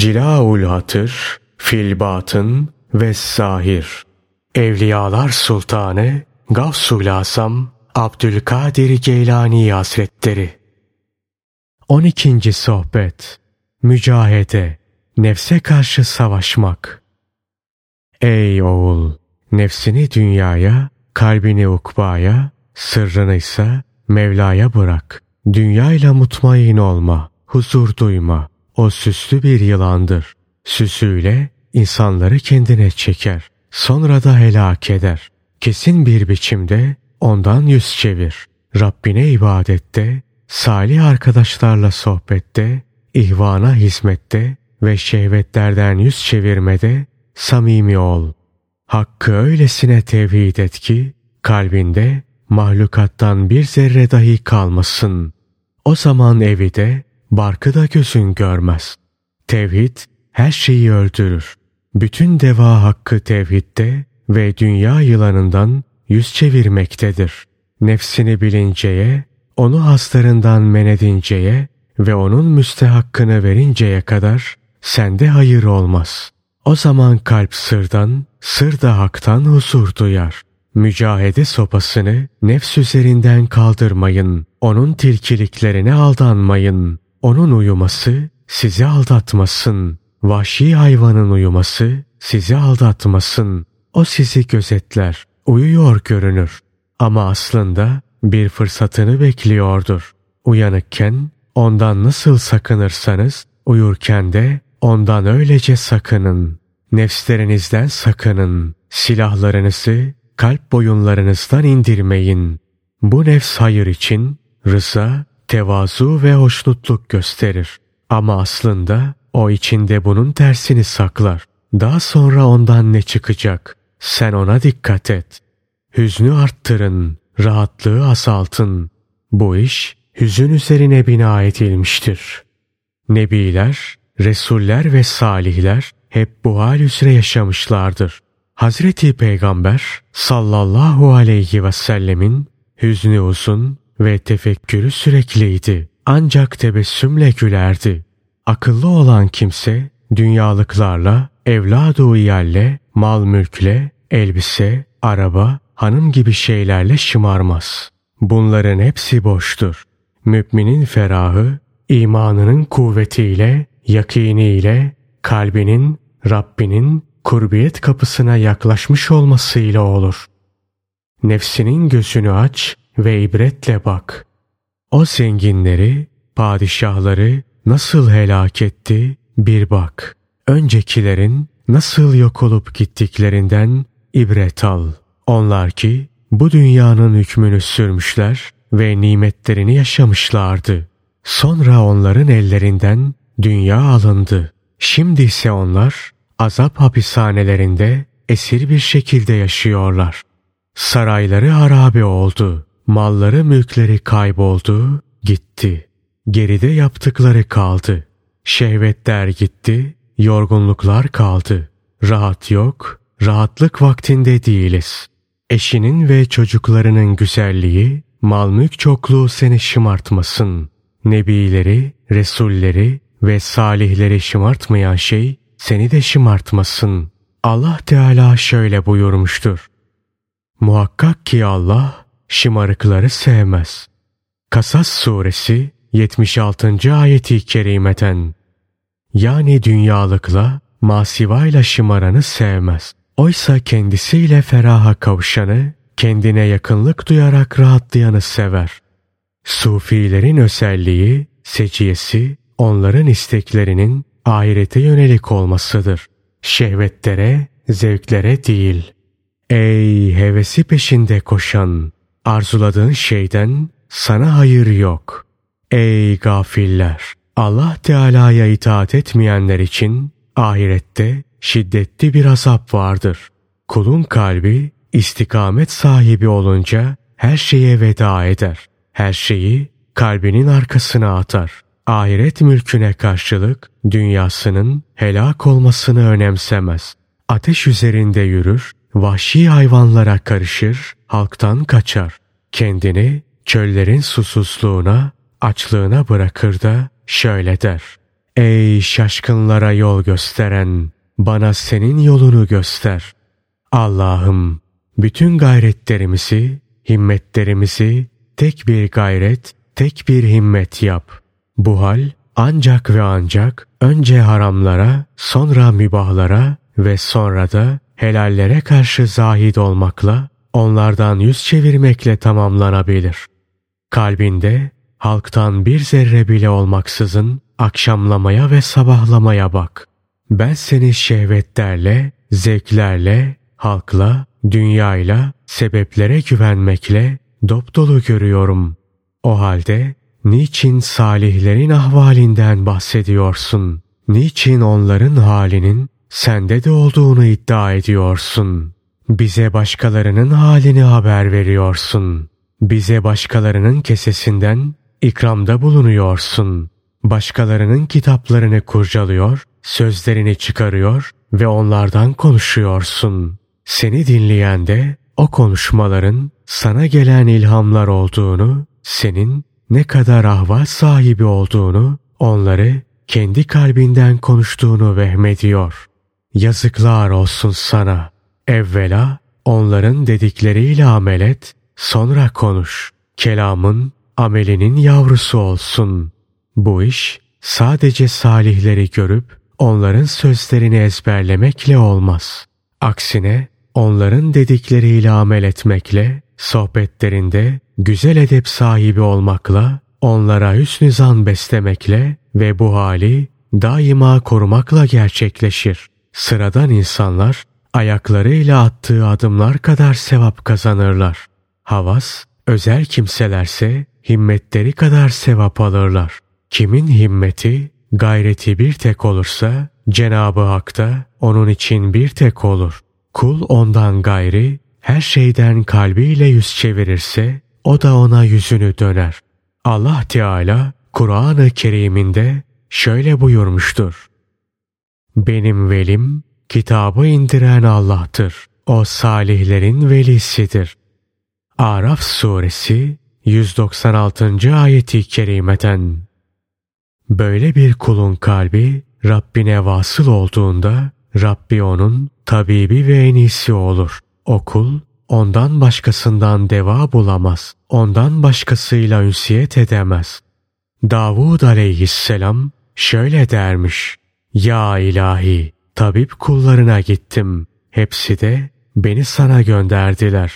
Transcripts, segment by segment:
Cilaul Hatır, Filbatın ve Zahir. Evliyalar Sultanı Gavsul Asam Abdülkadir Geylani Hazretleri 12. Sohbet Mücahede Nefse karşı savaşmak Ey oğul! Nefsini dünyaya, kalbini ukbaya, sırrını ise Mevla'ya bırak. Dünyayla mutmain olma, huzur duyma. O süslü bir yılandır. Süsüyle insanları kendine çeker. Sonra da helak eder. Kesin bir biçimde ondan yüz çevir. Rabbine ibadette, salih arkadaşlarla sohbette, ihvana hizmette ve şehvetlerden yüz çevirmede samimi ol. Hakkı öylesine tevhid et ki kalbinde mahlukattan bir zerre dahi kalmasın. O zaman evi de barkı da gözün görmez. Tevhid her şeyi öldürür. Bütün deva hakkı tevhidde ve dünya yılanından yüz çevirmektedir. Nefsini bilinceye, onu haslarından men edinceye ve onun müstehakkını verinceye kadar sende hayır olmaz. O zaman kalp sırdan, sır da haktan huzur duyar. Mücahede sopasını nefs üzerinden kaldırmayın. Onun tilkiliklerine aldanmayın. Onun uyuması sizi aldatmasın. Vahşi hayvanın uyuması sizi aldatmasın. O sizi gözetler, uyuyor görünür. Ama aslında bir fırsatını bekliyordur. Uyanıkken ondan nasıl sakınırsanız uyurken de ondan öylece sakının. Nefslerinizden sakının. Silahlarınızı kalp boyunlarınızdan indirmeyin. Bu nefs hayır için rıza, tevazu ve hoşnutluk gösterir. Ama aslında o içinde bunun tersini saklar. Daha sonra ondan ne çıkacak? Sen ona dikkat et. Hüznü arttırın, rahatlığı azaltın. Bu iş hüzün üzerine bina edilmiştir. Nebiler, Resuller ve salihler hep bu hal üzere yaşamışlardır. Hazreti Peygamber sallallahu aleyhi ve sellemin hüznü uzun ve tefekkürü sürekliydi. Ancak tebessümle gülerdi. Akıllı olan kimse dünyalıklarla, evladu iyalle, mal mülkle, elbise, araba, hanım gibi şeylerle şımarmaz. Bunların hepsi boştur. Müminin ferahı, imanının kuvvetiyle, yakiniyle, kalbinin, Rabbinin kurbiyet kapısına yaklaşmış olmasıyla olur. Nefsinin gözünü aç ve ibretle bak. O zenginleri, padişahları nasıl helak etti bir bak. Öncekilerin nasıl yok olup gittiklerinden ibret al. Onlar ki bu dünyanın hükmünü sürmüşler ve nimetlerini yaşamışlardı. Sonra onların ellerinden dünya alındı. Şimdi ise onlar azap hapishanelerinde esir bir şekilde yaşıyorlar. Sarayları harabe oldu. Malları mülkleri kayboldu, gitti. Geride yaptıkları kaldı. Şehvetler gitti, yorgunluklar kaldı. Rahat yok, rahatlık vaktinde değiliz. Eşinin ve çocuklarının güzelliği, mal mülk çokluğu seni şımartmasın. Nebileri, Resulleri ve salihleri şımartmayan şey seni de şımartmasın. Allah Teala şöyle buyurmuştur. Muhakkak ki Allah şımarıkları sevmez. Kasas suresi 76. ayeti kerimeten. Yani dünyalıkla, masivayla şımaranı sevmez. Oysa kendisiyle feraha kavuşanı, kendine yakınlık duyarak rahatlayanı sever. Sufilerin özelliği, seciyesi, onların isteklerinin ahirete yönelik olmasıdır. Şehvetlere, zevklere değil. Ey hevesi peşinde koşan! Arzuladığın şeyden sana hayır yok. Ey gafiller! Allah Teala'ya itaat etmeyenler için ahirette şiddetli bir azap vardır. Kulun kalbi istikamet sahibi olunca her şeye veda eder. Her şeyi kalbinin arkasına atar. Ahiret mülküne karşılık dünyasının helak olmasını önemsemez. Ateş üzerinde yürür, vahşi hayvanlara karışır, halktan kaçar. Kendini çöllerin susuzluğuna, açlığına bırakır da şöyle der. Ey şaşkınlara yol gösteren, bana senin yolunu göster. Allah'ım, bütün gayretlerimizi, himmetlerimizi tek bir gayret, tek bir himmet yap. Bu hal ancak ve ancak önce haramlara, sonra mübahlara ve sonra da helallere karşı zahid olmakla, onlardan yüz çevirmekle tamamlanabilir. Kalbinde halktan bir zerre bile olmaksızın akşamlamaya ve sabahlamaya bak. Ben seni şehvetlerle, zevklerle, halkla, dünyayla, sebeplere güvenmekle dop dolu görüyorum. O halde niçin salihlerin ahvalinden bahsediyorsun? Niçin onların halinin sende de olduğunu iddia ediyorsun? Bize başkalarının halini haber veriyorsun. Bize başkalarının kesesinden ikramda bulunuyorsun. Başkalarının kitaplarını kurcalıyor, sözlerini çıkarıyor ve onlardan konuşuyorsun. Seni dinleyen de o konuşmaların sana gelen ilhamlar olduğunu, senin ne kadar ahval sahibi olduğunu, onları kendi kalbinden konuştuğunu vehmediyor. Yazıklar olsun sana. Evvela onların dedikleriyle amel et, sonra konuş. Kelamın amelinin yavrusu olsun. Bu iş sadece salihleri görüp onların sözlerini ezberlemekle olmaz. Aksine onların dedikleriyle amel etmekle, sohbetlerinde güzel edep sahibi olmakla, onlara hüsnü zan beslemekle ve bu hali daima korumakla gerçekleşir. Sıradan insanlar ayaklarıyla attığı adımlar kadar sevap kazanırlar. Havas, özel kimselerse himmetleri kadar sevap alırlar. Kimin himmeti, gayreti bir tek olursa Cenabı Hak da onun için bir tek olur. Kul ondan gayri her şeyden kalbiyle yüz çevirirse o da ona yüzünü döner. Allah Teala Kur'an-ı Kerim'inde şöyle buyurmuştur. Benim velim kitabı indiren Allah'tır. O salihlerin velisidir. Araf suresi 196. ayeti kerimeten Böyle bir kulun kalbi Rabbine vasıl olduğunda Rabbi onun tabibi ve en iyisi olur. O kul ondan başkasından deva bulamaz. Ondan başkasıyla ünsiyet edemez. Davud aleyhisselam şöyle dermiş. Ya ilahi tabip kullarına gittim. Hepsi de beni sana gönderdiler.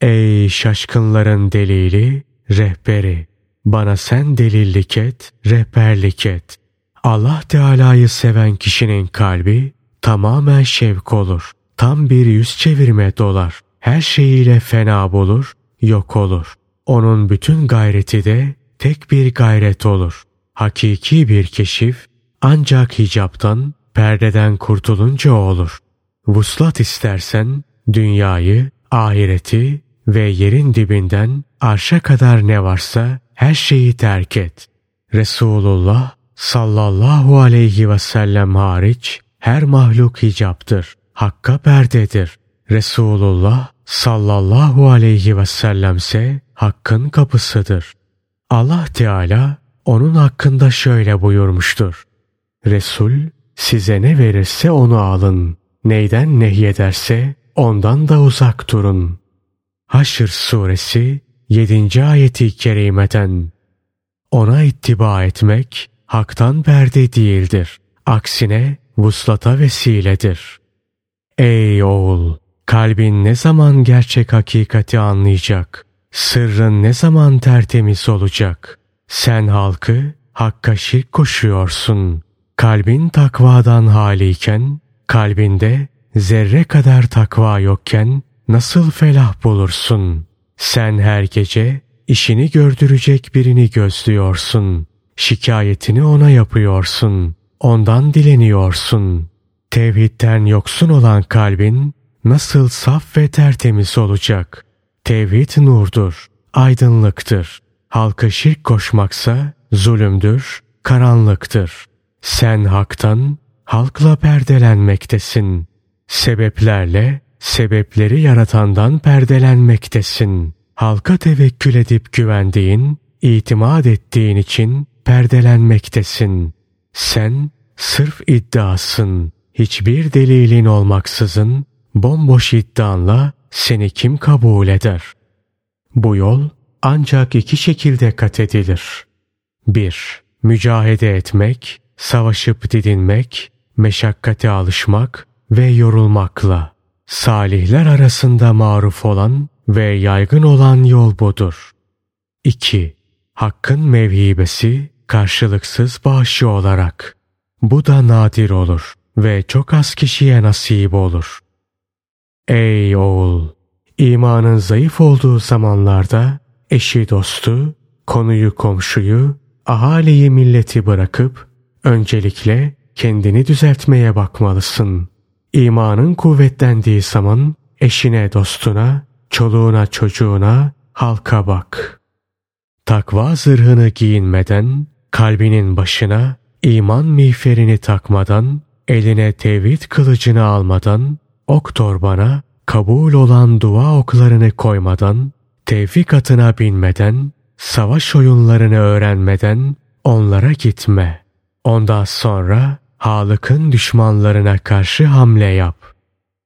Ey şaşkınların delili, rehberi. Bana sen delillik et, rehberlik et. Allah Teala'yı seven kişinin kalbi tamamen şevk olur. Tam bir yüz çevirme dolar. Her şeyiyle fena bulur, yok olur. Onun bütün gayreti de tek bir gayret olur. Hakiki bir keşif ancak hicaptan, perdeden kurtulunca olur. Vuslat istersen dünyayı, ahireti ve yerin dibinden arşa kadar ne varsa her şeyi terk et. Resulullah sallallahu aleyhi ve sellem hariç her mahluk hicaptır. Hakka perdedir. Resulullah sallallahu aleyhi ve sellemse hakkın kapısıdır. Allah Teala onun hakkında şöyle buyurmuştur. Resul size ne verirse onu alın. Neyden nehyederse ondan da uzak durun. Haşr suresi 7. ayeti kerimeten Ona ittiba etmek haktan perde değildir. Aksine vuslata vesiledir. Ey oğul! Kalbin ne zaman gerçek hakikati anlayacak? Sırrın ne zaman tertemiz olacak? Sen halkı hakka şirk koşuyorsun. Kalbin takvadan haliyken, kalbinde zerre kadar takva yokken nasıl felah bulursun? Sen her gece işini gördürecek birini gözlüyorsun. Şikayetini ona yapıyorsun. Ondan dileniyorsun. Tevhidden yoksun olan kalbin nasıl saf ve tertemiz olacak? Tevhid nurdur, aydınlıktır. Halka şirk koşmaksa zulümdür, karanlıktır. Sen haktan, halkla perdelenmektesin. Sebeplerle, sebepleri yaratandan perdelenmektesin. Halka tevekkül edip güvendiğin, itimat ettiğin için perdelenmektesin. Sen sırf iddiasın. Hiçbir delilin olmaksızın bomboş iddianla seni kim kabul eder? Bu yol ancak iki şekilde kat edilir. 1. Mücahede etmek, savaşıp didinmek, meşakkate alışmak ve yorulmakla. Salihler arasında maruf olan ve yaygın olan yol budur. 2. Hakkın mevhibesi karşılıksız bağışı olarak. Bu da nadir olur ve çok az kişiye nasip olur. Ey oğul! İmanın zayıf olduğu zamanlarda eşi dostu, konuyu komşuyu, ahaliyi milleti bırakıp öncelikle kendini düzeltmeye bakmalısın. İmanın kuvvetlendiği zaman eşine dostuna, çoluğuna çocuğuna, halka bak. Takva zırhını giyinmeden, kalbinin başına iman miğferini takmadan, eline tevhid kılıcını almadan, ok torbana kabul olan dua oklarını koymadan, tevfik atına binmeden, savaş oyunlarını öğrenmeden onlara gitme. Ondan sonra Halık'ın düşmanlarına karşı hamle yap.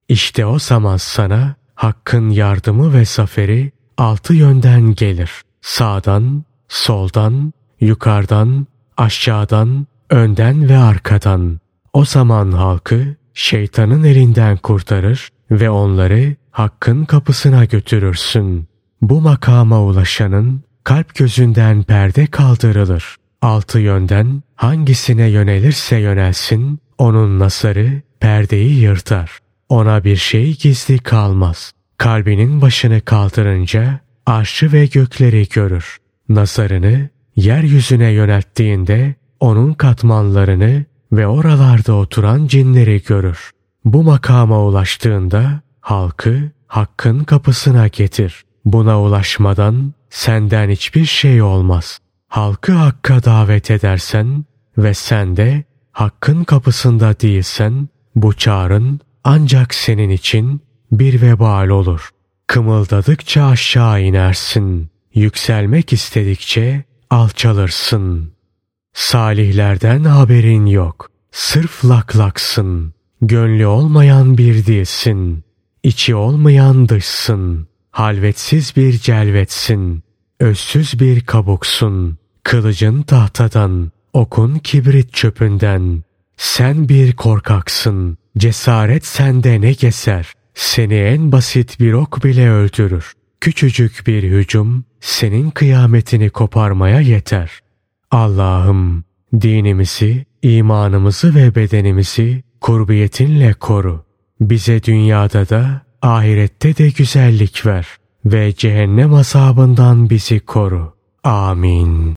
İşte o zaman sana Hakk'ın yardımı ve zaferi altı yönden gelir. Sağdan, soldan, yukarıdan, aşağıdan, önden ve arkadan. O zaman halkı şeytanın elinden kurtarır ve onları Hakk'ın kapısına götürürsün. Bu makama ulaşanın kalp gözünden perde kaldırılır. Altı yönden hangisine yönelirse yönelsin, onun nasarı perdeyi yırtar. Ona bir şey gizli kalmaz. Kalbinin başını kaldırınca arşı ve gökleri görür. Nazarını yeryüzüne yönelttiğinde onun katmanlarını ve oralarda oturan cinleri görür. Bu makama ulaştığında halkı hakkın kapısına getir. Buna ulaşmadan senden hiçbir şey olmaz. Halkı hakka davet edersen ve sen de hakkın kapısında değilsen bu çağrın ancak senin için bir vebal olur. Kımıldadıkça aşağı inersin. Yükselmek istedikçe alçalırsın. Salihlerden haberin yok. Sırf laklaksın. Gönlü olmayan bir dilsin. İçi olmayan dışsın. Halvetsiz bir celvetsin. Özsüz bir kabuksun. Kılıcın tahtadan, okun kibrit çöpünden. Sen bir korkaksın. Cesaret sende ne keser? Seni en basit bir ok bile öldürür. Küçücük bir hücum senin kıyametini koparmaya yeter. Allah'ım dinimizi, imanımızı ve bedenimizi kurbiyetinle koru. Bize dünyada da ahirette de güzellik ver ve cehennem azabından bizi koru. Amin.